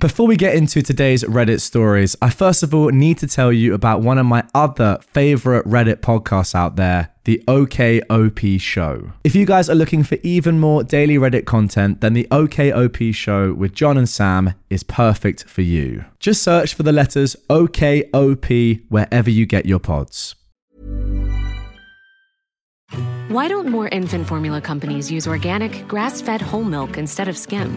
Before we get into today's Reddit stories, I first of all need to tell you about one of my other favorite Reddit podcasts out there, the OKOP Show. If you guys are looking for even more daily Reddit content, then the OKOP Show with John and Sam is perfect for you. Just search for the letters OKOP wherever you get your pods. Why don't more infant formula companies use organic, grass fed whole milk instead of skim?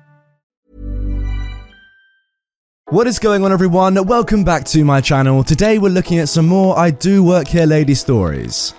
What is going on, everyone? Welcome back to my channel. Today, we're looking at some more I Do Work Here Lady stories.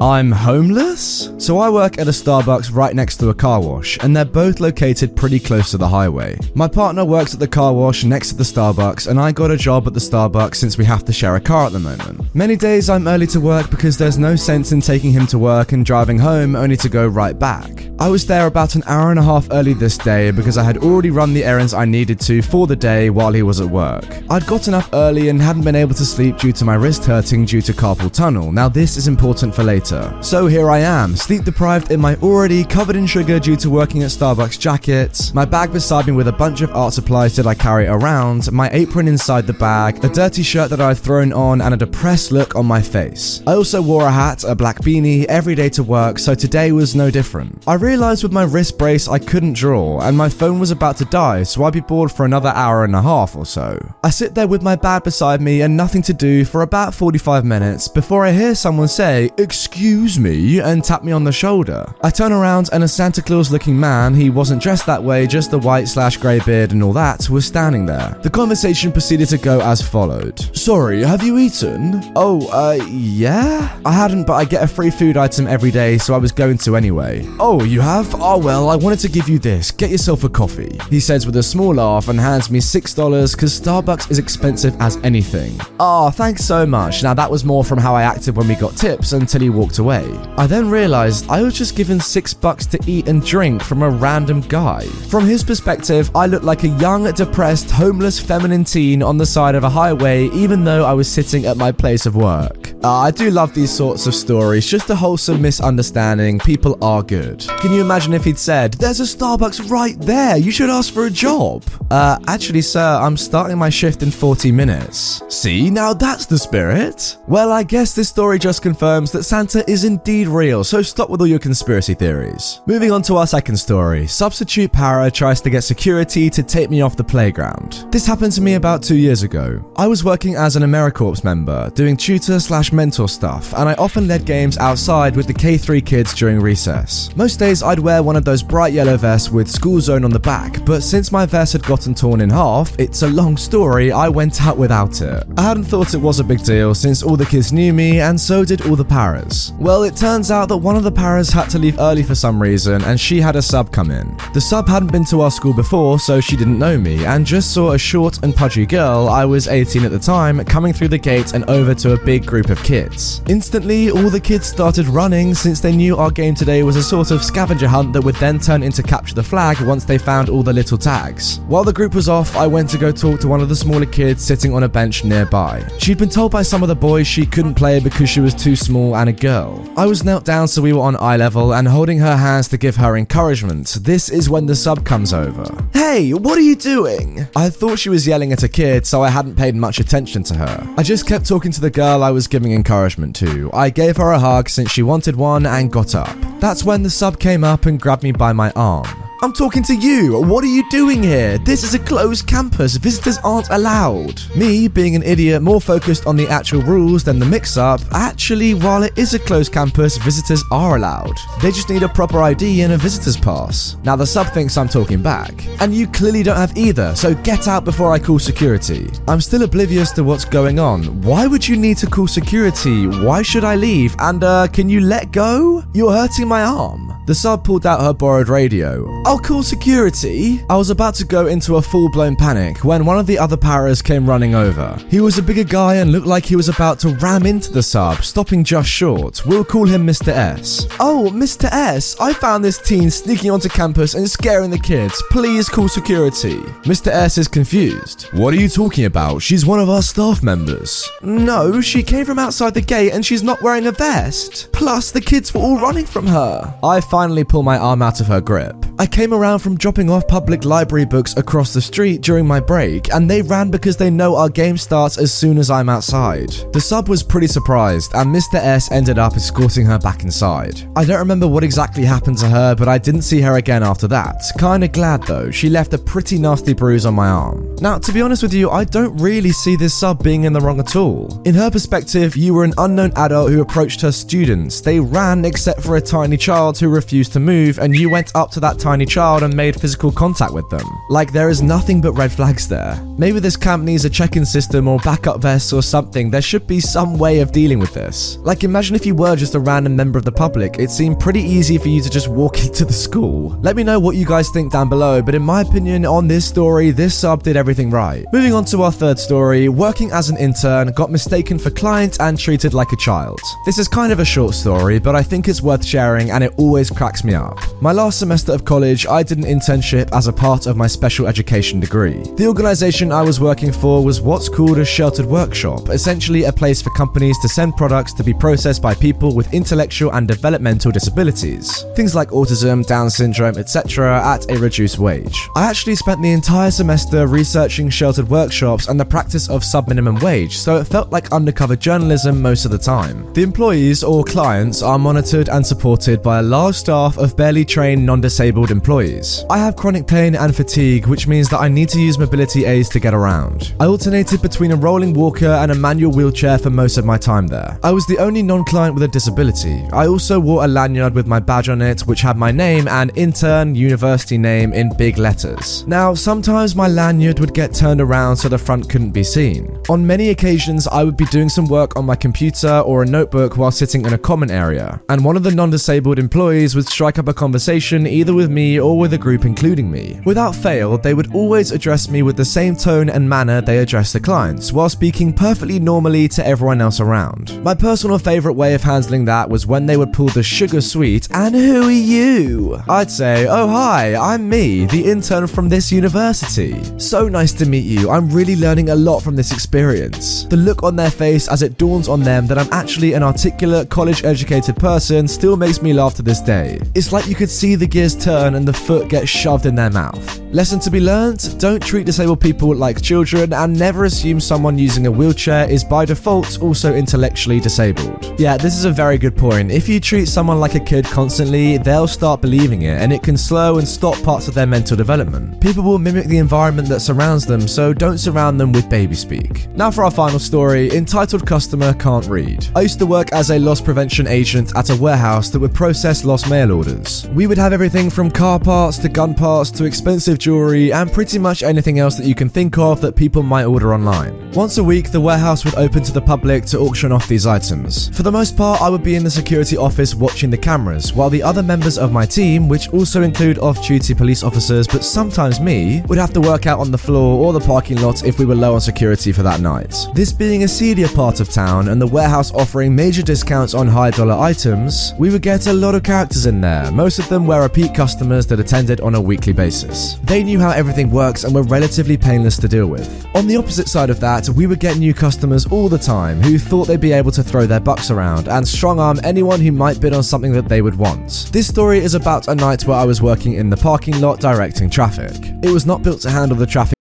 I'm homeless? So I work at a Starbucks right next to a car wash, and they're both located pretty close to the highway. My partner works at the car wash next to the Starbucks, and I got a job at the Starbucks since we have to share a car at the moment. Many days I'm early to work because there's no sense in taking him to work and driving home only to go right back. I was there about an hour and a half early this day because I had already run the errands I needed to for the day while he was at work. I'd gotten up early and hadn't been able to sleep due to my wrist hurting due to carpal tunnel. Now, this is important for later. So here I am, sleep deprived in my already covered in sugar due to working at Starbucks jacket, my bag beside me with a bunch of art supplies that I carry around, my apron inside the bag, a dirty shirt that I'd thrown on, and a depressed look on my face. I also wore a hat, a black beanie, every day to work, so today was no different. I realized with my wrist brace I couldn't draw, and my phone was about to die, so I'd be bored for another hour and a half or so. I sit there with my bag beside me and nothing to do for about 45 minutes before I hear someone say, Excuse me, and tap me on the shoulder. I turn around and a Santa Claus looking man, he wasn't dressed that way, just the white slash grey beard and all that, was standing there. The conversation proceeded to go as followed. Sorry, have you eaten? Oh, uh, yeah? I hadn't, but I get a free food item every day, so I was going to anyway. Oh, you have? Oh, well, I wanted to give you this. Get yourself a coffee. He says with a small laugh and hands me $6 because Starbucks is expensive as anything. Ah, oh, thanks so much. Now, that was more from how I acted when we got tips until he walked away. I then realized I was just given six bucks to eat and drink from a random guy. From his perspective, I looked like a young, depressed, homeless feminine teen on the side of a highway, even though I was sitting at my place of work. Uh, I do love these sorts of stories, just a wholesome misunderstanding. People are good. Can you imagine if he'd said, There's a Starbucks right there, you should ask for a job? Uh, actually, sir, I'm starting my shift in 40 minutes. See, now that's the spirit. Well, I guess this story just confirms that Santa is indeed real, so stop with all your conspiracy theories. Moving on to our second story Substitute Para tries to get security to take me off the playground. This happened to me about two years ago. I was working as an AmeriCorps member, doing tutor slash mentor stuff, and I often led games outside with the K3 kids during recess. Most days I'd wear one of those bright yellow vests with school zone on the back, but since my vest had gotten torn in half, it's a long story, I went out without it. I hadn't thought it was a big deal since all the kids knew me, and so did all the paras. Well, it turns out that one of the paras had to leave early for some reason, and she had a sub come in. The sub hadn't been to our school before, so she didn't know me, and just saw a short and pudgy girl, I was 18 at the time, coming through the gate and over to a big group of kids. Instantly, all the kids started running since they knew our game today was a sort of scavenger hunt that would then turn into capture the flag once they found all the little tags. While the group was off, I went to go talk to one of the smaller kids sitting on a bench nearby. She'd been told by some of the boys she couldn't play because she was too small and a girl. I was knelt down so we were on eye level and holding her hands to give her encouragement. This is when the sub comes over. Hey, what are you doing? I thought she was yelling at a kid, so I hadn't paid much attention to her. I just kept talking to the girl I was giving encouragement to. I gave her a hug since she wanted one and got up. That's when the sub came up and grabbed me by my arm. I'm talking to you. What are you doing here? This is a closed campus. Visitors aren't allowed. Me, being an idiot, more focused on the actual rules than the mix up, actually, while it is a closed campus, visitors are allowed. They just need a proper ID and a visitor's pass. Now, the sub thinks I'm talking back. And you clearly don't have either, so get out before I call security. I'm still oblivious to what's going on. Why would you need to call security? Why should I leave? And, uh, can you let go? You're hurting my arm. The sub pulled out her borrowed radio. I'll call security. I was about to go into a full blown panic when one of the other paras came running over. He was a bigger guy and looked like he was about to ram into the sub, stopping just short. We'll call him Mr. S. Oh, Mr. S, I found this teen sneaking onto campus and scaring the kids. Please call security. Mr. S is confused. What are you talking about? She's one of our staff members. No, she came from outside the gate and she's not wearing a vest. Plus, the kids were all running from her. I finally pull my arm out of her grip. I came around from dropping off public library books across the street during my break, and they ran because they know our game starts as soon as I'm outside. The sub was pretty surprised, and Mr. S ended up escorting her back inside. I don't remember what exactly happened to her, but I didn't see her again after that. Kinda glad though, she left a pretty nasty bruise on my arm. Now, to be honest with you, I don't really see this sub being in the wrong at all. In her perspective, you were an unknown adult who approached her students. They ran except for a tiny child who refused to move, and you went up to that tiny child and made physical contact with them. Like there is nothing but red flags there. Maybe this camp needs a check-in system or backup vests or something. There should be some way of dealing with this. Like imagine if you were just a random member of the public. It seemed pretty easy for you to just walk into the school. Let me know what you guys think down below, but in my opinion on this story, this sub did everything right. Moving on to our third story, working as an intern got mistaken for client and treated like a child. This is kind of a short story, but I think it's worth sharing and it always cracks me up. My last semester of college, I did an internship as a part of my special education degree. The organization I was working for was what's called a sheltered workshop, essentially a place for companies to send products to be processed by people with intellectual and developmental disabilities. Things like autism, Down syndrome, etc., at a reduced wage. I actually spent the entire semester researching sheltered workshops and the practice of sub minimum wage, so it felt like undercover journalism most of the time. The employees or clients are monitored and supported by a large staff of barely trained non disabled employees. I have chronic pain and fatigue, which means that I need to use mobility aids to get around. I alternated between a rolling walker and a manual wheelchair for most of my time there. I was the only non client with a disability. I also wore a lanyard with my badge on it, which had my name and intern university name in big letters. Now, sometimes my lanyard would get turned around so the front couldn't be seen. On many occasions, I would be doing some work on my computer or a notebook while sitting in a common area, and one of the non disabled employees would strike up a conversation either with me or with a group including me. Without fail, they would always address me with the same tone and manner they address the clients, while speaking perfectly normally to everyone else around. My personal favourite way of handling that was when they would pull the sugar sweet, and who are you? I'd say, oh hi, I'm me, the intern from this university. So nice to meet you, I'm really learning a lot from this experience. The look on their face as it dawns on them that I'm actually an articulate, college educated person still makes me laugh to this day. It's like you could see the gears turn and the foot gets shoved in their mouth. Lesson to be learned don't treat disabled people like children and never assume someone using a wheelchair is by default also intellectually disabled. Yeah, this is a very good point. If you treat someone like a kid constantly, they'll start believing it and it can slow and stop parts of their mental development. People will mimic the environment that surrounds them, so don't surround them with baby speak. Now for our final story entitled Customer Can't Read. I used to work as a loss prevention agent at a warehouse that would process lost mail orders. We would have everything from car parts to gun parts to expensive jewelry and pretty much anything else that you can think of that people might order online. Once a week, the warehouse would open to the public to auction off these items. For the most part, I would be in the security office watching the cameras, while the other members of my team, which also include off duty police officers but sometimes me, would have to work out on the floor or the parking lot if we were low on security for that night. This being a seedier part of town and the warehouse offering major discounts on high dollar items, we would get a lot of characters in there. Most of them were repeat customers that attended on a weekly basis. They knew how everything works and were relatively painless to deal with. On the opposite side of that, we would get new customers all the time who thought they'd be able to throw their bucks around and strong arm anyone who might bid on something that they would want. This story is about a night where I was working in the parking lot directing traffic. It was not built to handle the traffic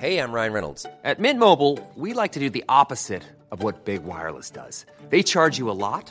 Hey, I'm Ryan Reynolds. At Mint Mobile, we like to do the opposite of what Big Wireless does. They charge you a lot,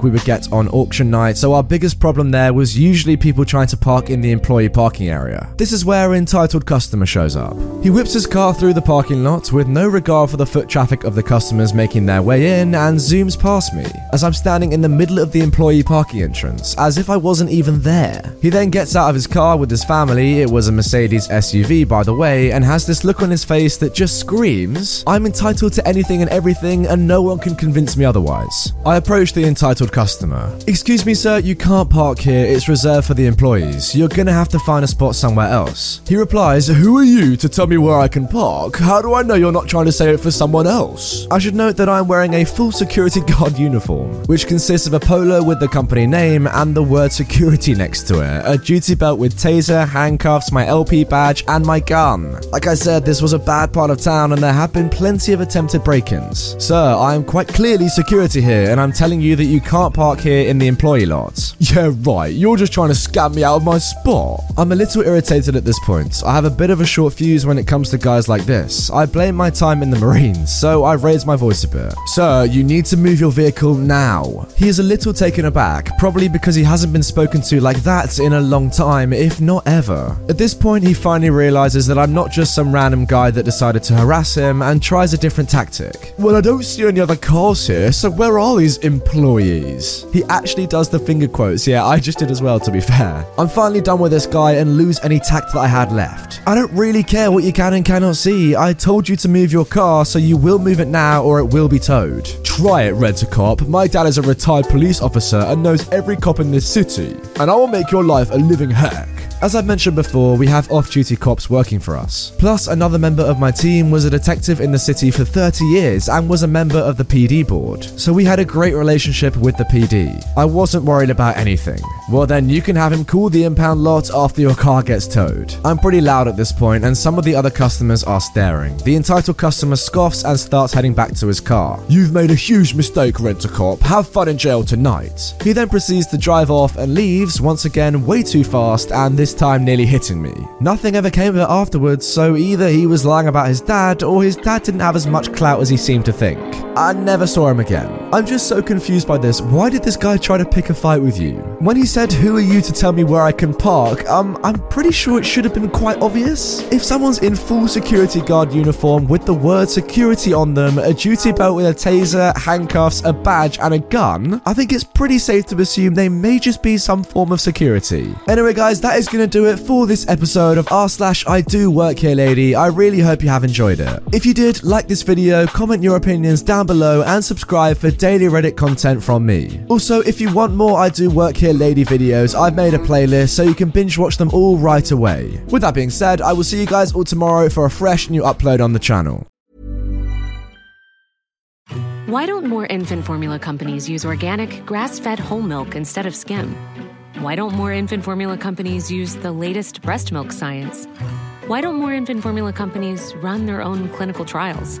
we would get on auction night, so our biggest problem there was usually people trying to park in the employee parking area. This is where an entitled customer shows up. He whips his car through the parking lot with no regard for the foot traffic of the customers making their way in and zooms past me as I'm standing in the middle of the employee parking entrance, as if I wasn't even there. He then gets out of his car with his family, it was a Mercedes SUV by the way, and has this look on his face that just screams, I'm entitled to anything and everything and no one can convince me otherwise. I approach the entitled customer. Excuse me, sir, you can't park here. It's reserved for the employees. You're gonna have to find a spot somewhere else. He replies, Who are you to tell me where I can park? How do I know you're not trying to save it for someone else? I should note that I'm wearing a full security guard uniform, which consists of a polo with the company name and the word security next to it, a duty belt with taser, handcuffs, my LP badge, and my gun. Like I said, this was a bad part of town and there have been plenty of attempted break ins. Sir, I am quite clearly security here, and I'm telling you that you can't park here in the employee lot. Yeah, right. You're just trying to scam me out of my spot. I'm a little irritated at this point. I have a bit of a short fuse when it comes to guys like this. I blame my time in the Marines, so I raised my voice a bit. Sir, you need to move your vehicle now. He is a little taken aback, probably because he hasn't been spoken to like that in a long time, if not ever. At this point, he finally realizes that I'm not just some random guy that decided to harass him and tries a different tactic. Well, I don't see any other cars here, so where are these employees? He actually does the finger quotes. Yeah, I just did as well, to be fair. I'm finally done with this guy and lose any tact that I had left. I don't really care what you can and cannot see. I told you to move your car, so you will move it now or it will be towed. Try it, Rent a Cop. My dad is a retired police officer and knows every cop in this city, and I will make your life a living heck. As I've mentioned before, we have off duty cops working for us. Plus, another member of my team was a detective in the city for 30 years and was a member of the PD board, so we had a great relationship with the PD. I wasn't worried about anything. Well, then you can have him call the impound lot after your car gets towed. I'm pretty loud at this point, and some of the other customers are staring. The entitled customer scoffs and starts heading back to his car. You've made a huge mistake, Rent a Cop. Have fun in jail tonight. He then proceeds to drive off and leaves, once again, way too fast, and this time nearly hitting me. Nothing ever came of it afterwards, so either he was lying about his dad or his dad didn't have as much clout as he seemed to think. I never saw him again. I'm just so confused by this. Why did this guy try to pick a fight with you? When he said, Who are you to tell me where I can park? Um, I'm pretty sure it should have been quite obvious. If someone's in full security guard uniform with the word security on them, a duty belt with a taser, handcuffs, a badge, and a gun, I think it's pretty safe to assume they may just be some form of security. Anyway, guys, that is to do it for this episode of r slash I do work here, lady. I really hope you have enjoyed it. If you did, like this video, comment your opinions down below, and subscribe for daily Reddit content from me. Also, if you want more I do work here, lady videos, I've made a playlist so you can binge watch them all right away. With that being said, I will see you guys all tomorrow for a fresh new upload on the channel. Why don't more infant formula companies use organic, grass fed whole milk instead of skim? Why don't more infant formula companies use the latest breast milk science? Why don't more infant formula companies run their own clinical trials?